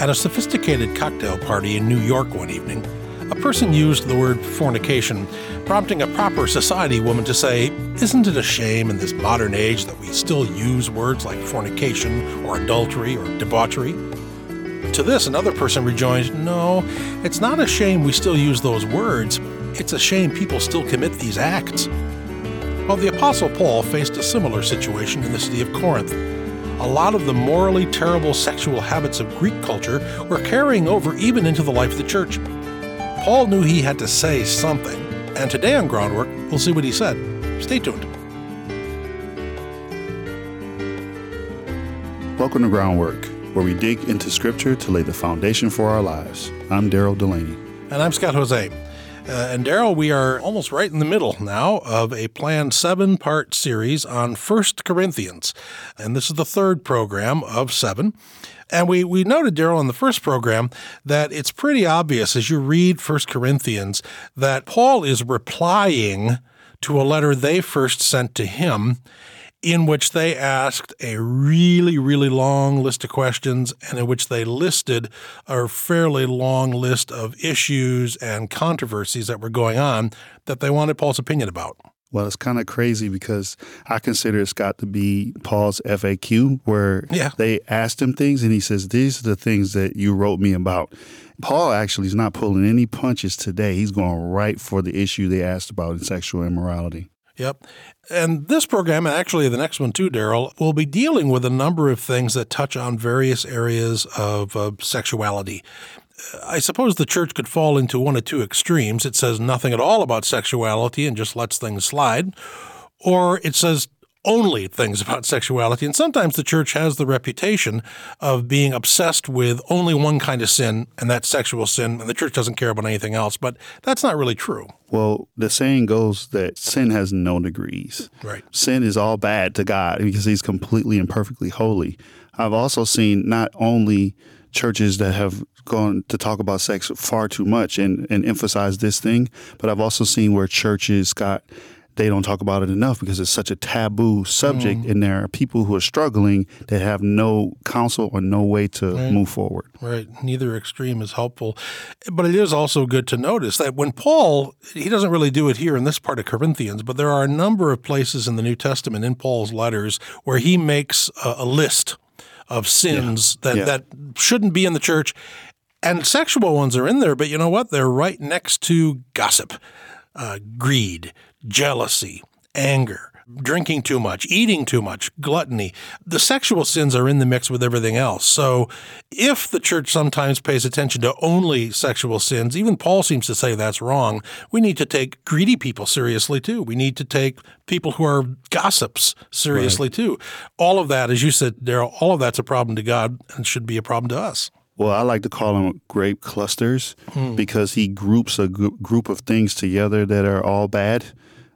At a sophisticated cocktail party in New York one evening, a person used the word fornication, prompting a proper society woman to say, Isn't it a shame in this modern age that we still use words like fornication or adultery or debauchery? To this, another person rejoined, No, it's not a shame we still use those words. It's a shame people still commit these acts. Well, the Apostle Paul faced a similar situation in the city of Corinth a lot of the morally terrible sexual habits of Greek culture were carrying over even into the life of the church. Paul knew he had to say something, and today on Groundwork, we'll see what he said. Stay tuned. Welcome to Groundwork, where we dig into Scripture to lay the foundation for our lives. I'm Daryl Delaney. And I'm Scott Hoezee. Uh, and Daryl, we are almost right in the middle now of a planned seven part series on First Corinthians. And this is the third program of seven. And we, we noted, Daryl, in the first program that it's pretty obvious as you read First Corinthians that Paul is replying to a letter they first sent to him in which they asked a really, really long list of questions and in which they listed a fairly long list of issues and controversies that were going on that they wanted Paul's opinion about. Well, it's kind of crazy because I consider it's got to be Paul's FAQ, where yeah. they asked him things and he says, These are the things that you wrote me about. Paul actually is not pulling any punches today. He's going right for the issue they asked about in sexual immorality. Yep. And this program, and actually the next one too, Daryl, will be dealing with a number of things that touch on various areas of uh, sexuality. I suppose the church could fall into one of two extremes. It says nothing at all about sexuality and just lets things slide, or it says only things about sexuality. And sometimes the church has the reputation of being obsessed with only one kind of sin, and that's sexual sin, and the church doesn't care about anything else. But that's not really true. Well, the saying goes that sin has no degrees. Right. Sin is all bad to God because he's completely and perfectly holy. I've also seen not only churches that have gone to talk about sex far too much and, and emphasize this thing, but I've also seen where churches got they don't talk about it enough because it's such a taboo subject, mm. and there are people who are struggling that have no counsel or no way to right. move forward. Right. Neither extreme is helpful. But it is also good to notice that when Paul, he doesn't really do it here in this part of Corinthians, but there are a number of places in the New Testament in Paul's letters where he makes a, a list of sins yeah. that, yeah. that shouldn't be in the church. And sexual ones are in there, but you know what? They're right next to gossip, uh, greed, jealousy, anger, drinking too much, eating too much, gluttony. The sexual sins are in the mix with everything else. So if the church sometimes pays attention to only sexual sins, even Paul seems to say that's wrong, we need to take greedy people seriously too. We need to take people who are gossips seriously right. too. All of that, as you said, Daryl, all of that's a problem to God and should be a problem to us. Well, I like to call them grape clusters hmm. because he groups a group of things together that are all bad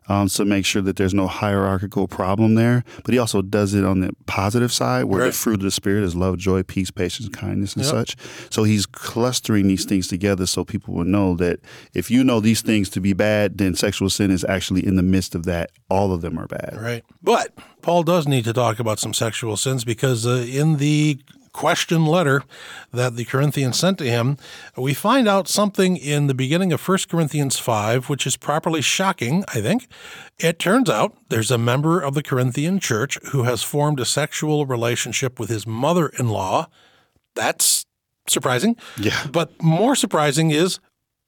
um, to make sure that there's no hierarchical problem there. But he also does it on the positive side, where right. the fruit of the spirit is love, joy, peace, patience, kindness, and yep. such. So he's clustering these things together so people will know that if you know these things to be bad, then sexual sin is actually in the midst of that. All of them are bad. Right. But Paul does need to talk about some sexual sins because uh, in the question letter that the Corinthians sent to him, we find out something in the beginning of 1 Corinthians 5, which is properly shocking, I think. It turns out there's a member of the Corinthian church who has formed a sexual relationship with his mother in law. That's surprising. Yeah. But more surprising is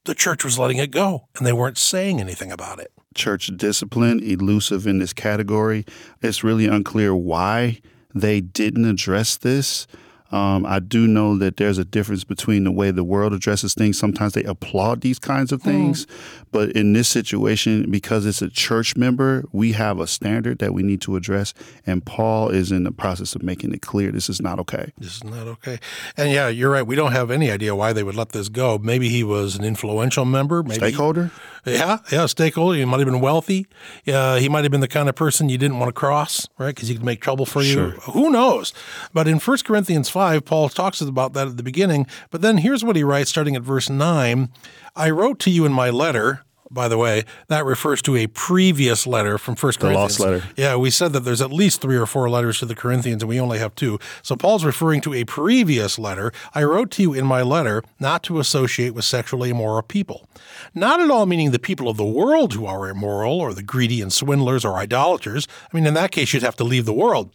the church was letting it go and they weren't saying anything about it. Church discipline, elusive in this category. It's really unclear why they didn't address this. Um, I do know that there's a difference between the way the world addresses things. Sometimes they applaud these kinds of hmm. things, mm. but in this situation, because it's a church member, we have a standard that we need to address. And Paul is in the process of making it clear this is not okay. This is not okay. And yeah, you're right. We don't have any idea why they would let this go. Maybe he was an influential member, maybe stakeholder. Yeah, yeah, stakeholder. He might have been wealthy. Uh, he might have been the kind of person you didn't want to cross, right? Because he could make trouble for you. Sure. Who knows? But in 1 Corinthians 5, Paul talks about that at the beginning. But then here's what he writes starting at verse 9 I wrote to you in my letter, by the way, that refers to a previous letter from First The Corinthians. lost letter. Yeah, we said that there's at least three or four letters to the Corinthians, and we only have two. So Paul's referring to a previous letter. I wrote to you in my letter not to associate with sexually immoral people. Not at all meaning the people of the world who are immoral, or the greedy and swindlers or idolaters. I mean, in that case, you'd have to leave the world.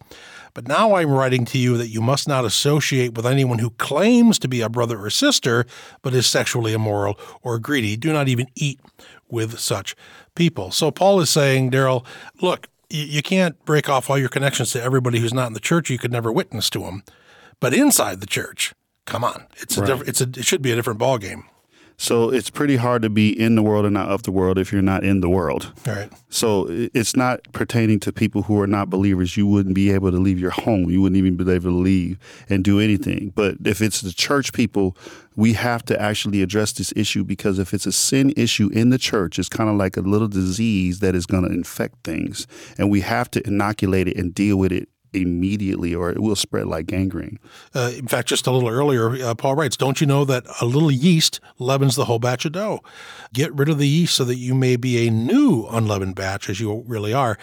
But now I'm writing to you that you must not associate with anyone who claims to be a brother or sister, but is sexually immoral or greedy. Do not even eat with such people. So Paul is saying, Daryl, look, you, can't break off all your connections to everybody who's not in the church. You could never witness to them. But inside the church, come on, it's a diff- it's a it should be a different ball game. So it's pretty hard to be in the world and not of the world if you're not in the world. Right. So it's not pertaining to people who are not believers. You wouldn't be able to leave your home. You wouldn't even be able to leave and do anything. But if it's the church people, we have to actually address this issue because if it's a sin issue in the church, it's kind of like a little disease that is going to infect things. And we have to inoculate it and deal with it immediately or it will spread like gangrene. Uh, in fact, just a little earlier, uh, Paul writes, Don't you know that a little yeast leavens the whole batch of dough? Get rid of the yeast so that you may be a new unleavened batch, as you really are.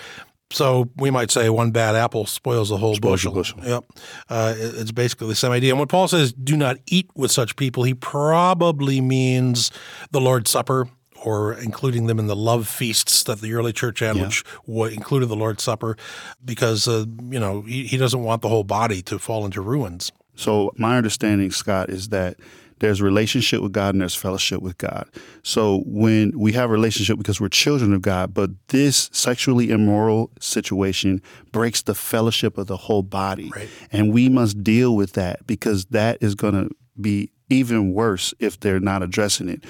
So we might say one bad apple spoils the whole Spoils the bushel. bushel. Yep. Uh, it's basically the same idea. And when Paul says, do not eat with such people, he probably means the Lord's Supper or including them in the love feasts that the early church had, which wa- included the Lord's Supper, because, uh, you know, he, he doesn't want the whole body to fall into ruins. So my understanding, Scott, is that there's relationship with God and there's fellowship with God. So when we have a relationship because we're children of God, but this sexually immoral situation breaks the fellowship of the whole body. Right. And we must deal with that because that is going to be even worse if they're not addressing it.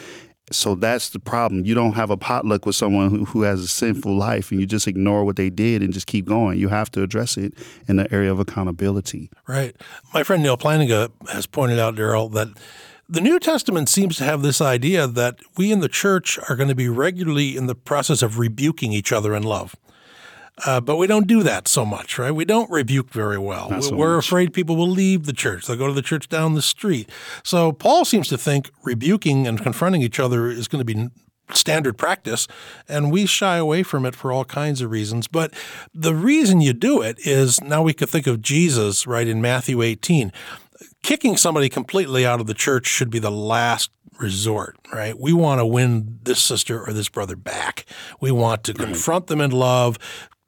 So that's the problem. You don't have a potluck with someone who, who has a sinful life and you just ignore what they did and just keep going. You have to address it in the area of accountability. Right. My friend Neal Plantinga has pointed out, Daryl, that the New Testament seems to have this idea that we in the church are going to be regularly in the process of rebuking each other in love. Uh, but we don't do that so much, right? We don't rebuke very well. Not We're afraid people will leave the church. They'll go to the church down the street. So Paul seems to think rebuking and confronting each other is going to be standard practice, and we shy away from it for all kinds of reasons. But the reason you do it is now we could think of Jesus, right, in Matthew 18. Kicking somebody completely out of the church should be the last resort, right? We want to win this sister or this brother back. We want to confront them in love,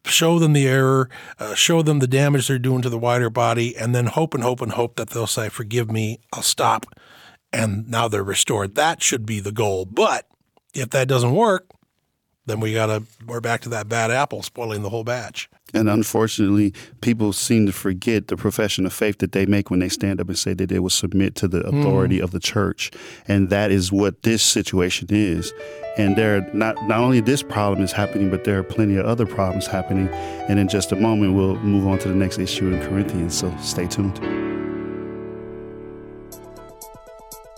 show them the error, uh, show them the damage they're doing to the wider body, and then hope and hope and hope that they'll say, Forgive me, I'll stop. And now they're restored. That should be the goal. But if that doesn't work, then we gotta we're back to that bad apple spoiling the whole batch. And unfortunately, people seem to forget the profession of faith that they make when they stand up and say that they will submit to the hmm. authority of the church. And that is what this situation is. And there are not not only this problem is happening, but there are plenty of other problems happening. And in just a moment we'll move on to the next issue in Corinthians. So stay tuned.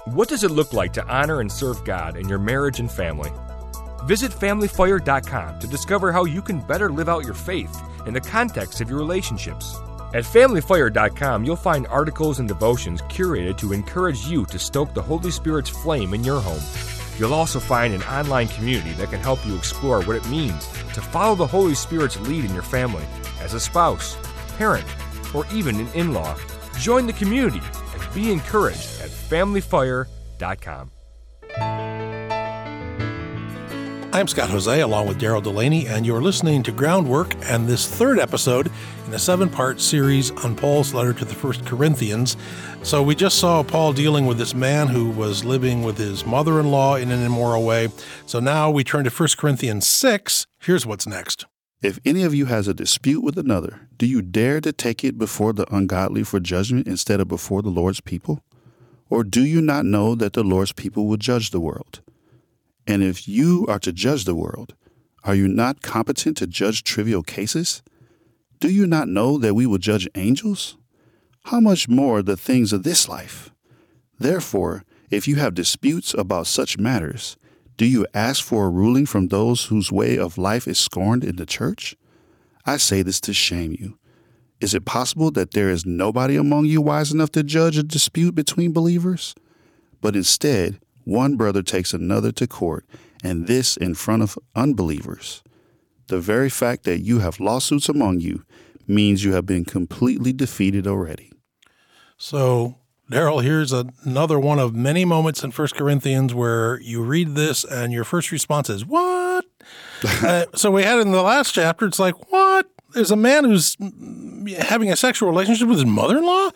What does it look like to honor and serve God in your marriage and family? Visit FamilyFire.com to discover how you can better live out your faith in the context of your relationships. At FamilyFire.com, you'll find articles and devotions curated to encourage you to stoke the Holy Spirit's flame in your home. You'll also find an online community that can help you explore what it means to follow the Holy Spirit's lead in your family as a spouse, parent, or even an in law. Join the community and be encouraged at FamilyFire.com. I'm Scott Hoezee, along with Daryl Delaney, and you're listening to Groundwork and this third episode in a seven part series on Paul's letter to the First Corinthians. So, we just saw Paul dealing with this man who was living with his mother in law in an immoral way. So, now we turn to 1 Corinthians 6. Here's what's next. If any of you has a dispute with another, do you dare to take it before the ungodly for judgment instead of before the Lord's people? Or do you not know that the Lord's people will judge the world? And if you are to judge the world, are you not competent to judge trivial cases? Do you not know that we will judge angels? How much more the things of this life? Therefore, if you have disputes about such matters, do you ask for a ruling from those whose way of life is scorned in the church? I say this to shame you. Is it possible that there is nobody among you wise enough to judge a dispute between believers? But instead, one brother takes another to court, and this in front of unbelievers. The very fact that you have lawsuits among you means you have been completely defeated already. So, Daryl, here's another one of many moments in First Corinthians where you read this and your first response is, What? uh, so, we had in the last chapter, it's like, What? There's a man who's having a sexual relationship with his mother in law?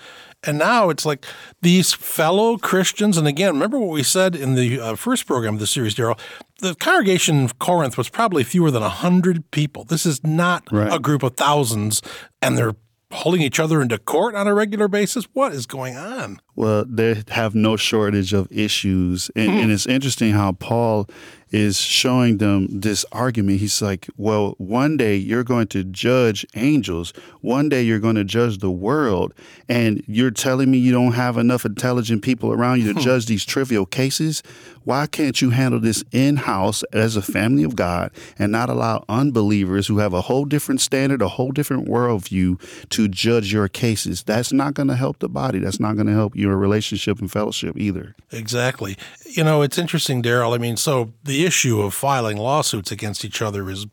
And now it's like these fellow Christians, and again, remember what we said in the uh, first program of the series, Daryl? The congregation in Corinth was probably fewer than 100 people. This is not right. a group of thousands, and they're holding each other into court on a regular basis? What is going on? Well, they have no shortage of issues. And, hmm. and, it's interesting how Paul is showing them this argument. He's like, well, one day you're going to judge angels, one day you're going to judge the world, and you're telling me you don't have enough intelligent people around you to hmm. judge these trivial cases? Why can't you handle this in house as a family of God and not allow unbelievers who have a whole different standard, a whole different worldview to judge your cases? That's not going to help the body. That's not going to help your relationship and fellowship either. Exactly. You know, it's interesting, Daryl. I mean, so the issue of filing lawsuits against each other is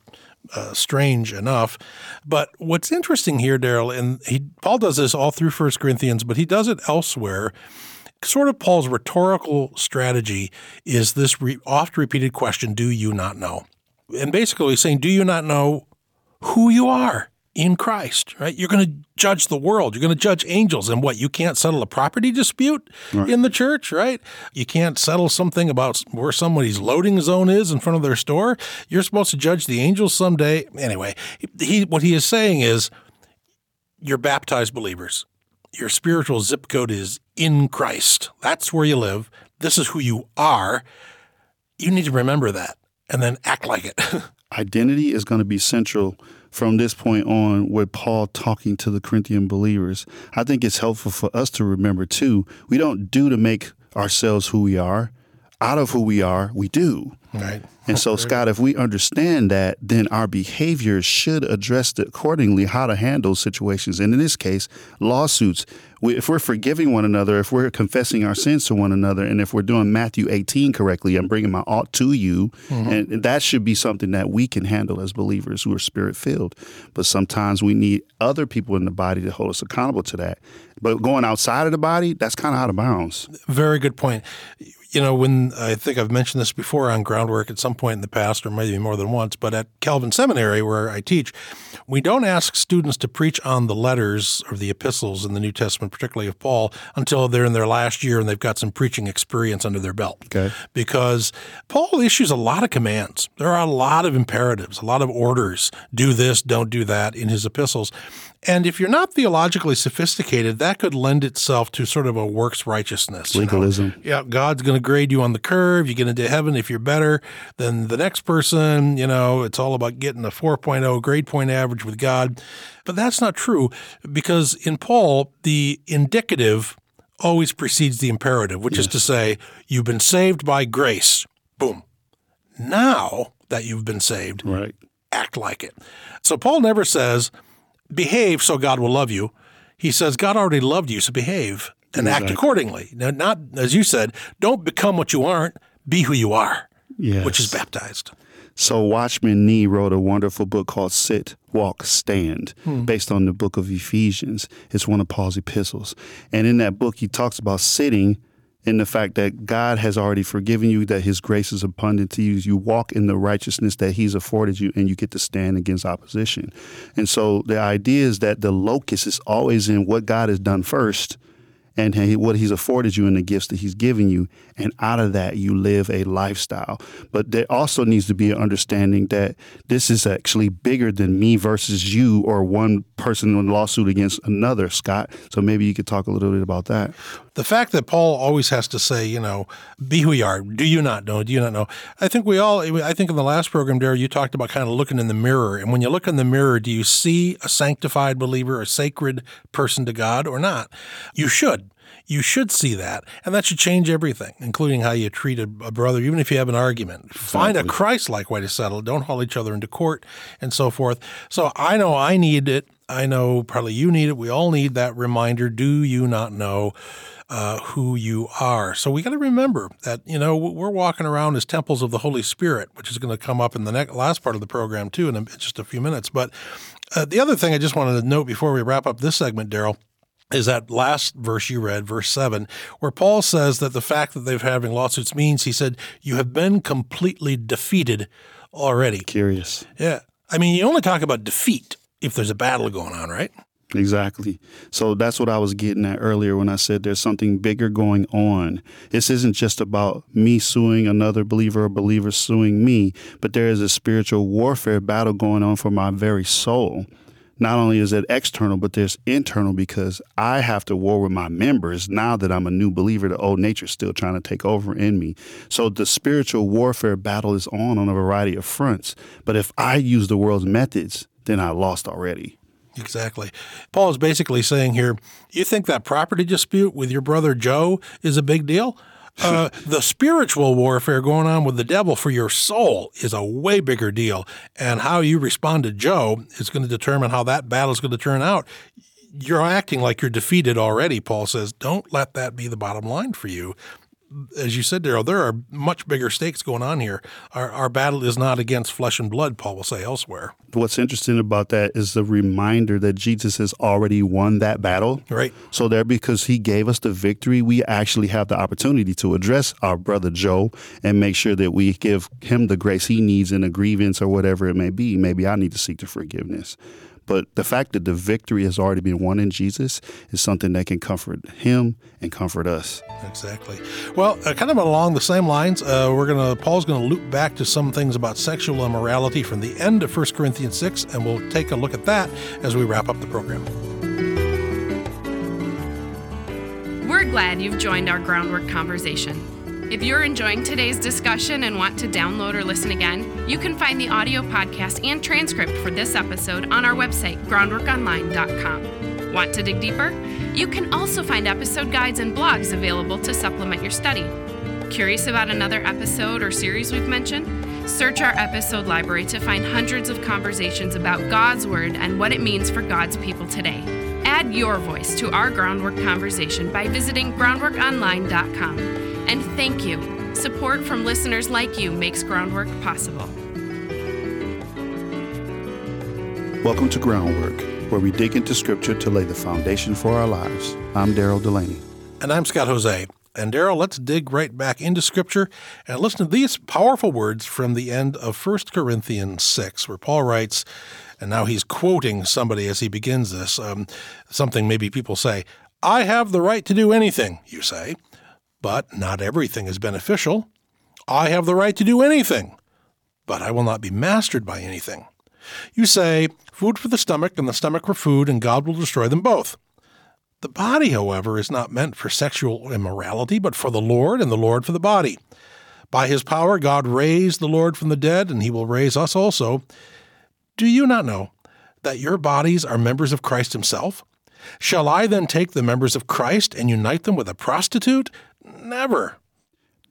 uh, strange enough. But what's interesting here, Daryl, and he Paul does this all through First Corinthians, but he does it elsewhere. Sort of Paul's rhetorical strategy is this re- oft repeated question: Do you not know? And basically, he's saying, Do you not know who you are? In Christ, right? You're going to judge the world. You're going to judge angels. And what? You can't settle a property dispute right. in the church, right? You can't settle something about where somebody's loading zone is in front of their store. You're supposed to judge the angels someday. Anyway, he, what he is saying is you're baptized believers. Your spiritual zip code is in Christ. That's where you live. This is who you are. You need to remember that and then act like it. Identity is going to be central from this point on with Paul talking to the Corinthian believers. I think it's helpful for us to remember too, we don't do to make ourselves who we are. Out of who we are, we do. Right. And so, Scott, if we understand that, then our behavior should address accordingly how to handle situations. And in this case, lawsuits. We, if we're forgiving one another, if we're confessing our sins to one another, and if we're doing Matthew 18 correctly, I'm bringing my ought to you, mm-hmm. and that should be something that we can handle as believers who are spirit filled. But sometimes we need other people in the body to hold us accountable to that. But going outside of the body, that's kind of out of bounds. Very good point you know, when I think I've mentioned this before on groundwork at some point in the past, or maybe more than once, but at Calvin Seminary, where I teach, we don't ask students to preach on the letters or the epistles in the New Testament, particularly of Paul, until they're in their last year and they've got some preaching experience under their belt. Okay. Because Paul issues a lot of commands. There are a lot of imperatives, a lot of orders do this, don't do that in his epistles. And if you're not theologically sophisticated, that could lend itself to sort of a works righteousness. Legalism. You know? Yeah, God's going to grade you on the curve. You get into heaven if you're better than the next person. You know, it's all about getting a 4.0 grade point average with God. But that's not true because in Paul, the indicative always precedes the imperative, which yes. is to say, you've been saved by grace. Boom. Now that you've been saved, right. act like it. So Paul never says, behave so God will love you. He says, God already loved you, so behave and exactly. act accordingly. Now, not, as you said, don't become what you aren't, be who you are, yes. which is baptized. So, Watchman Nee wrote a wonderful book called Sit, Walk, Stand, hmm. based on the book of Ephesians. It's one of Paul's epistles. And in that book, he talks about sitting in the fact that God has already forgiven you, that His grace is abundant to you. You walk in the righteousness that He's afforded you, and you get to stand against opposition. And so the idea is that the locus is always in what God has done first and what he's afforded you and the gifts that he's given you. And out of that, you live a lifestyle. But there also needs to be an understanding that this is actually bigger than me versus you or one person in a lawsuit against another, Scott. So maybe you could talk a little bit about that. The fact that Paul always has to say, you know, be who you are. Do you not know? Do you not know? I think we all, I think in the last program, Darren, you talked about kind of looking in the mirror. And when you look in the mirror, do you see a sanctified believer, a sacred person to God or not? You should you should see that. And that should change everything, including how you treat a, a brother, even if you have an argument. Exactly. Find a Christ like way to settle it. Don't haul each other into court and so forth. So I know I need it I know probably you need it. We all need that reminder. Do you not know uh, who you are? So we got to remember that, you know, we're walking around as temples of the Holy Spirit, which is going to come up in the next, last part of the program too in just a few minutes. But uh, the other thing I just wanted to note before we wrap up this segment, Daryl, is that last verse you read, verse 7, where Paul says that the fact that they're having lawsuits means, he said, you have been completely defeated already. Curious. Yeah. I mean, you only talk about defeat if there's a battle going on, right? Exactly. So that's what I was getting at earlier when I said there's something bigger going on. This isn't just about me suing another believer or believer suing me, but there is a spiritual warfare battle going on for my very soul not only is it external, but there's internal because I have to war with my members now that I'm a new believer. The old nature is still trying to take over in me. So the spiritual warfare battle is on on a variety of fronts. But if I use the world's methods, then I lost already. Exactly. Paul is basically saying here, you think that property dispute with your brother Joe is a big deal? Uh, the spiritual warfare going on with the devil for your soul is a way bigger deal. And how you respond to Joe is going to determine how that battle is going to turn out. You're acting like you're defeated already, Paul says. Don't let that be the bottom line for you as you said, Daryl, there are much bigger stakes going on here. Our, our battle is not against flesh and blood, Paul will say elsewhere. What's interesting about that is the reminder that Jesus has already won that battle. Right. So, there, because he gave us the victory, we actually have the opportunity to address our brother Joe and make sure that we give him the grace he needs in a grievance or whatever it may be. Maybe I need to seek the forgiveness. But the fact that the victory has already been won in Jesus is something that can comfort him and comfort us. Exactly. Well, uh, kind of along the same lines, uh, we're gonna Paul's going to loop back to some things about sexual immorality from the end of 1 Corinthians 6, and we'll take a look at that as we wrap up the program. We're glad you've joined our groundwork conversation. If you're enjoying today's discussion and want to download or listen again, you can find the audio podcast and transcript for this episode on our website, groundworkonline.com. Want to dig deeper? You can also find episode guides and blogs available to supplement your study. Curious about another episode or series we've mentioned? Search our episode library to find hundreds of conversations about God's Word and what it means for God's people today. Add your voice to our groundwork conversation by visiting groundworkonline.com. And thank you. Support from listeners like you makes Groundwork possible. Welcome to Groundwork, where we dig into Scripture to lay the foundation for our lives. I'm Daryl Delaney. And I'm Scott Hoezee. And Daryl, let's dig right back into Scripture and listen to these powerful words from the end of 1 Corinthians 6, where Paul writes, and now he's quoting somebody as he begins this, um, something maybe people say, I have the right to do anything, you say. But not everything is beneficial. I have the right to do anything, but I will not be mastered by anything. You say, food for the stomach and the stomach for food, and God will destroy them both. The body, however, is not meant for sexual immorality, but for the Lord, and the Lord for the body. By his power, God raised the Lord from the dead, and he will raise us also. Do you not know that your bodies are members of Christ himself? Shall I then take the members of Christ and unite them with a prostitute? Never.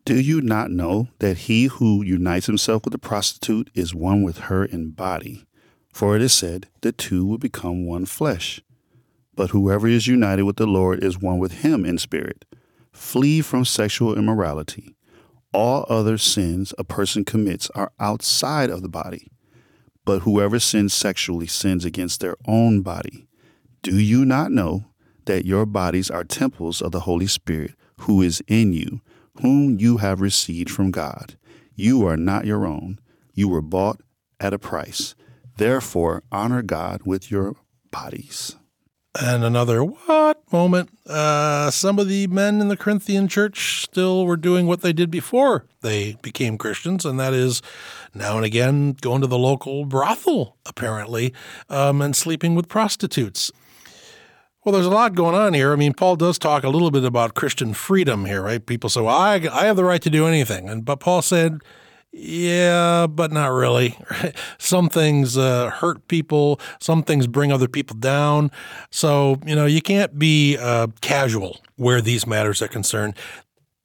Do you not know that he who unites himself with a prostitute is one with her in body? For it is said, the two will become one flesh. But whoever is united with the Lord is one with him in spirit. Flee from sexual immorality. All other sins a person commits are outside of the body. But whoever sins sexually sins against their own body. Do you not know that your bodies are temples of the Holy Spirit who is in you, whom you have received from God. You are not your own. You were bought at a price. Therefore, honor God with your bodies. And another what moment? Uh, some of the men in the Corinthian church still were doing what they did before they became Christians, and that is now and again going to the local brothel, apparently, um, and sleeping with prostitutes. Well, there's a lot going on here. I mean, Paul does talk a little bit about Christian freedom here, right? People say, well, I, I have the right to do anything. And, but Paul said, yeah, but not really. Some things uh, hurt people. Some things bring other people down. So, you know, you can't be uh, casual where these matters are concerned.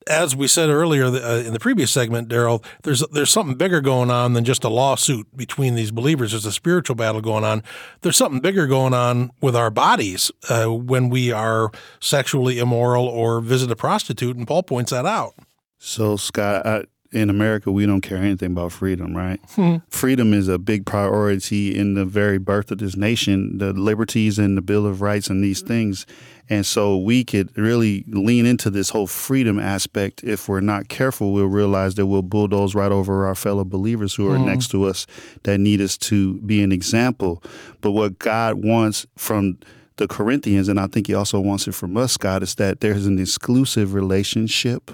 As we said earlier uh, in the previous segment, Daryl, there's there's something bigger going on than just a lawsuit between these believers. There's a spiritual battle going on. There's something bigger going on with our bodies uh, when we are sexually immoral or visit a prostitute, and Paul points that out. So, Scott, I, in America, we don't care anything about freedom, right? Hmm. Freedom is a big priority in the very birth of this nation, the liberties and the Bill of Rights and these things. And so we could really lean into this whole freedom aspect. If we're not careful, we'll realize that we'll bulldoze right over our fellow believers who are mm. next to us that need us to be an example. But what God wants from the Corinthians, and I think He also wants it from us, God, is that there's an exclusive relationship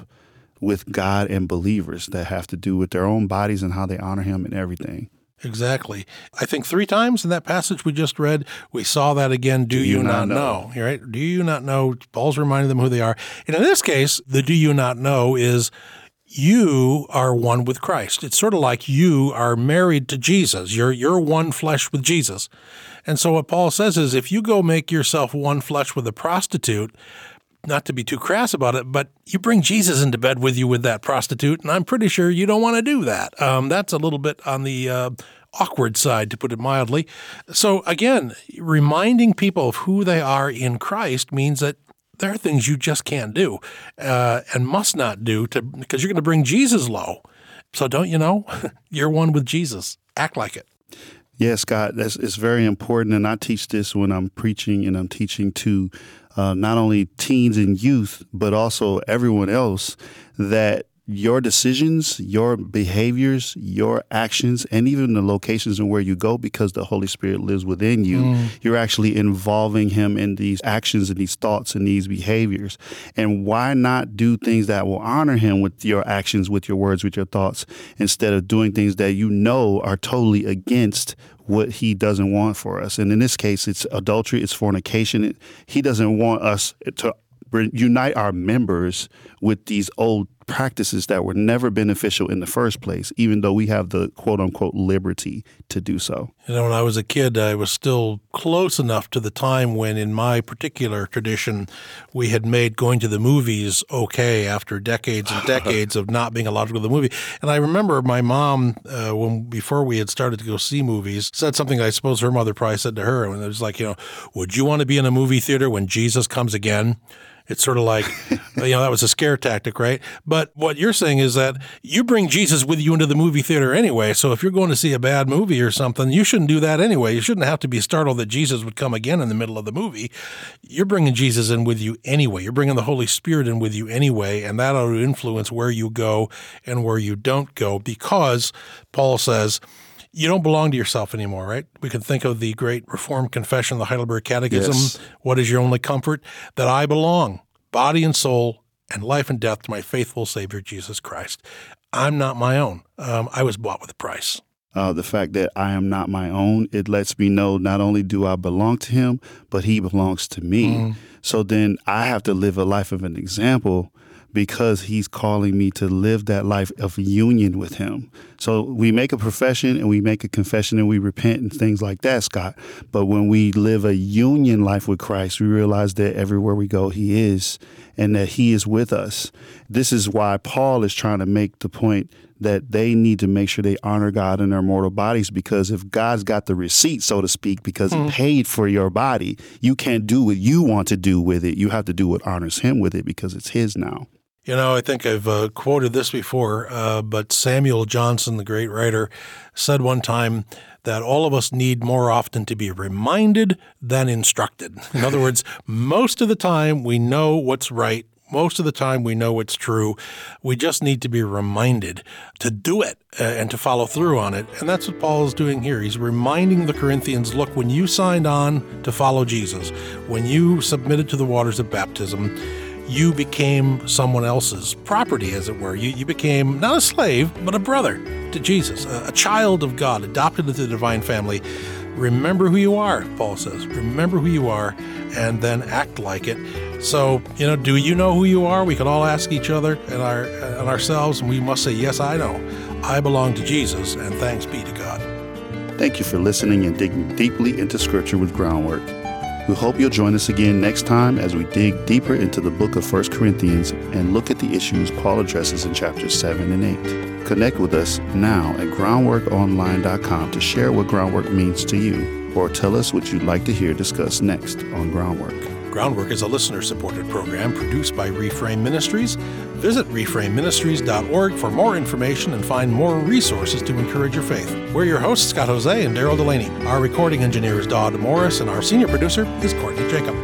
with God and believers that have to do with their own bodies and how they honor Him and everything. Exactly. I think three times in that passage we just read, we saw that again. Do, do you, you, not, know? know? Right? Do you not know? Paul's reminding them who they are. And in this case, the do you not know is you are one with Christ. It's sort of like you are married to Jesus. You're you're one flesh with Jesus. And so what Paul says is if you go make yourself one flesh with a prostitute, not to be too crass about it, but you bring Jesus into bed with you with that prostitute, and I'm pretty sure you don't want to do that. Um, that's a little bit on the uh, awkward side, to put it mildly. So, again, reminding people of who they are in Christ means that there are things you just can't do uh, and must not do to because you're going to bring Jesus low. So, don't you know? you're one with Jesus. Act like it. Yes, Scott, that's it's very important, and I teach this when I'm preaching and I'm teaching to uh, not only teens and youth, but also everyone else that your decisions, your behaviors, your actions, and even the locations and where you go, because the Holy Spirit lives within you, mm. you're actually involving Him in these actions and these thoughts and these behaviors. And why not do things that will honor Him with your actions, with your words, with your thoughts, instead of doing things that you know are totally against what he doesn't want for us. And in this case, it's adultery, it's fornication. He doesn't want us to unite our members with these old practices that were never beneficial in the first place, even though we have the quote unquote liberty to do so. You know, when I was a kid, I was still close enough to the time when, in my particular tradition, we had made going to the movies okay after decades and decades of not being allowed to go to the movie. And I remember my mom, uh, when before we had started to go see movies, said something I suppose her mother probably said to her, and it was like, you know, would you want to be in a movie theater when Jesus comes again? It's sort of like, you know, that was a scare tactic, right? But what you're saying is that you bring Jesus with you into the movie theater anyway. So if you're going to see a bad movie or something, you shouldn't do that anyway. You shouldn't have to be startled that Jesus would come again in the middle of the movie. You're bringing Jesus in with you anyway. You're bringing the Holy Spirit in with you anyway. And that ought to influence where you go and where you don't go because Paul says, you don't belong to yourself anymore, right? We can think of the great Reformed Confession, the Heidelberg Catechism. Yes. What is your only comfort? That I belong, body and soul, and life and death to my faithful Savior, Jesus Christ. I'm not my own. Um, I was bought with a price. Uh, the fact that I am not my own, it lets me know not only do I belong to Him, but He belongs to me. Mm. So then I have to live a life of an example because he's calling me to live that life of union with him. So we make a profession and we make a confession and we repent and things like that, Scott. But when we live a union life with Christ, we realize that everywhere we go, he is and that he is with us. This is why Paul is trying to make the point that they need to make sure they honor God in their mortal bodies because if God's got the receipt, so to speak, because mm. he hmm. paid for your body, you can't do what you want to do with it. You have to do what honors him with it because it's his now. You know, I think I've uh, quoted this before, uh, but Samuel Johnson, the great writer, said one time that all of us need more often to be reminded than instructed. In other words, most of the time we know what's right. Most of the time we know what's true. We just need to be reminded to do it uh, and to follow through on it. And that's what Paul is doing here. He's reminding the Corinthians look, when you signed on to follow Jesus, when you submitted to the waters of baptism, you became someone else's property, as it were. You, you became not a slave, but a brother to Jesus, a, a child of God, adopted into the divine family. Remember who you are, Paul says. Remember who you are, and then act like it. So, you know, do you know who you are? We can all ask each other and, our, and ourselves, and we must say, Yes, I know. I belong to Jesus, and thanks be to God. Thank you for listening and digging deeply into Scripture with Groundwork. We hope you'll join us again next time as we dig deeper into the book of 1 Corinthians and look at the issues Paul addresses in chapters 7 and 8. Connect with us now at groundworkonline.com to share what groundwork means to you or tell us what you'd like to hear discussed next on Groundwork. Groundwork is a listener supported program produced by Reframe Ministries. Visit reframeministries.org for more information and find more resources to encourage your faith. We're your hosts, Scott Hoezee and Daryl Delaney. Our recording engineer is Dodd Morris, and our senior producer is Courtney Jacob.